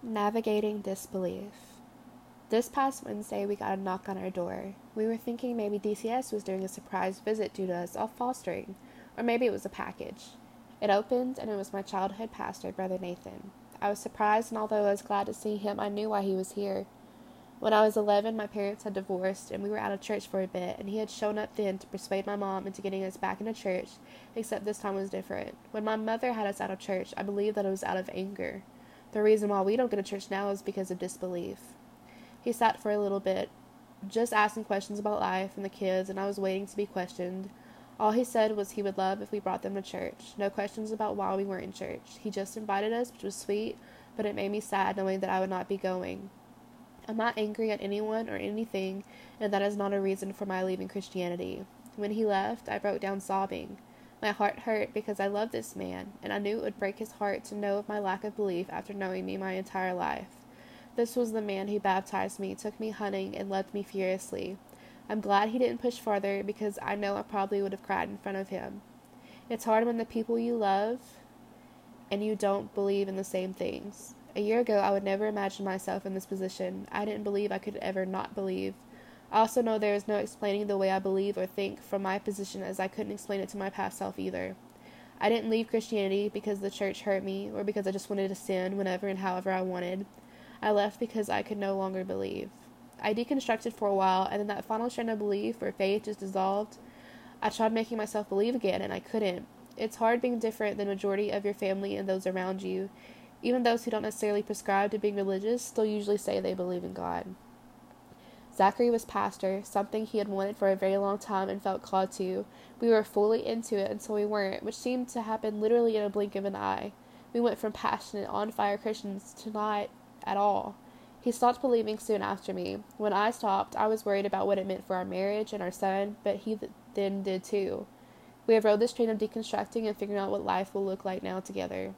Navigating disbelief. This past Wednesday, we got a knock on our door. We were thinking maybe DCS was doing a surprise visit due to us all fostering, or maybe it was a package. It opened, and it was my childhood pastor, Brother Nathan. I was surprised, and although I was glad to see him, I knew why he was here. When I was 11, my parents had divorced, and we were out of church for a bit, and he had shown up then to persuade my mom into getting us back into church, except this time was different. When my mother had us out of church, I believe that it was out of anger. The reason why we don't go to church now is because of disbelief. He sat for a little bit, just asking questions about life and the kids, and I was waiting to be questioned. All he said was he would love if we brought them to church. No questions about why we weren't in church. He just invited us, which was sweet, but it made me sad knowing that I would not be going. I'm not angry at anyone or anything, and that is not a reason for my leaving Christianity. When he left, I broke down sobbing. My heart hurt because I loved this man, and I knew it would break his heart to know of my lack of belief after knowing me my entire life. This was the man who baptized me, took me hunting, and loved me furiously. I'm glad he didn't push farther because I know I probably would have cried in front of him. It's hard when the people you love and you don't believe in the same things. A year ago, I would never imagine myself in this position. I didn't believe I could ever not believe. I also know there is no explaining the way I believe or think from my position as I couldn't explain it to my past self either. I didn't leave Christianity because the church hurt me or because I just wanted to sin whenever and however I wanted. I left because I could no longer believe. I deconstructed for a while, and then that final strand of belief or faith just dissolved. I tried making myself believe again, and I couldn't. It's hard being different than the majority of your family and those around you. Even those who don't necessarily prescribe to being religious still usually say they believe in God. Zachary was pastor, something he had wanted for a very long time and felt called to. We were fully into it until we weren't, which seemed to happen literally in a blink of an eye. We went from passionate, on fire Christians to not at all. He stopped believing soon after me. When I stopped, I was worried about what it meant for our marriage and our son, but he th- then did too. We have rode this train of deconstructing and figuring out what life will look like now together.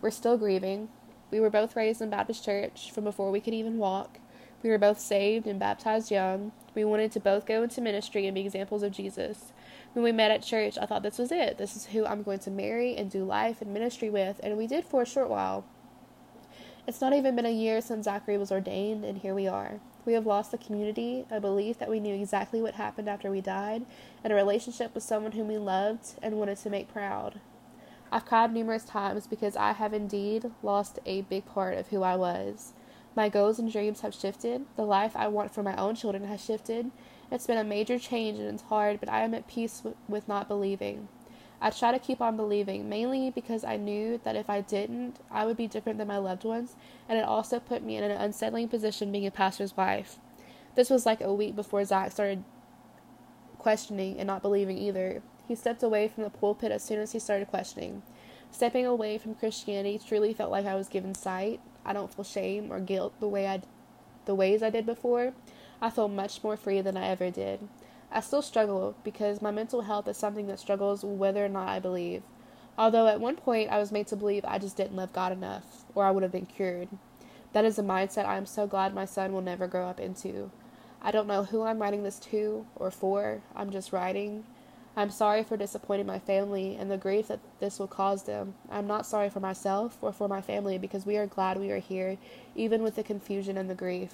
We're still grieving. We were both raised in Baptist church from before we could even walk. We were both saved and baptized young. We wanted to both go into ministry and be examples of Jesus. When we met at church, I thought this was it. This is who I'm going to marry and do life and ministry with, and we did for a short while. It's not even been a year since Zachary was ordained, and here we are. We have lost the community, a belief that we knew exactly what happened after we died, and a relationship with someone whom we loved and wanted to make proud. I've cried numerous times because I have indeed lost a big part of who I was. My goals and dreams have shifted. The life I want for my own children has shifted. It's been a major change and it's hard, but I am at peace w- with not believing. I try to keep on believing, mainly because I knew that if I didn't, I would be different than my loved ones, and it also put me in an unsettling position being a pastor's wife. This was like a week before Zach started questioning and not believing either. He stepped away from the pulpit as soon as he started questioning. Stepping away from Christianity truly felt like I was given sight, I don't feel shame or guilt the way I the ways I did before. I feel much more free than I ever did. I still struggle because my mental health is something that struggles whether or not I believe. Although at one point I was made to believe I just didn't love God enough, or I would have been cured. That is a mindset I am so glad my son will never grow up into. I don't know who I'm writing this to or for. I'm just writing. I'm sorry for disappointing my family and the grief that this will cause them. I'm not sorry for myself or for my family because we are glad we are here, even with the confusion and the grief.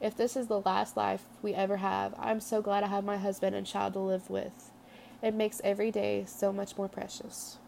If this is the last life we ever have, I'm so glad I have my husband and child to live with. It makes every day so much more precious.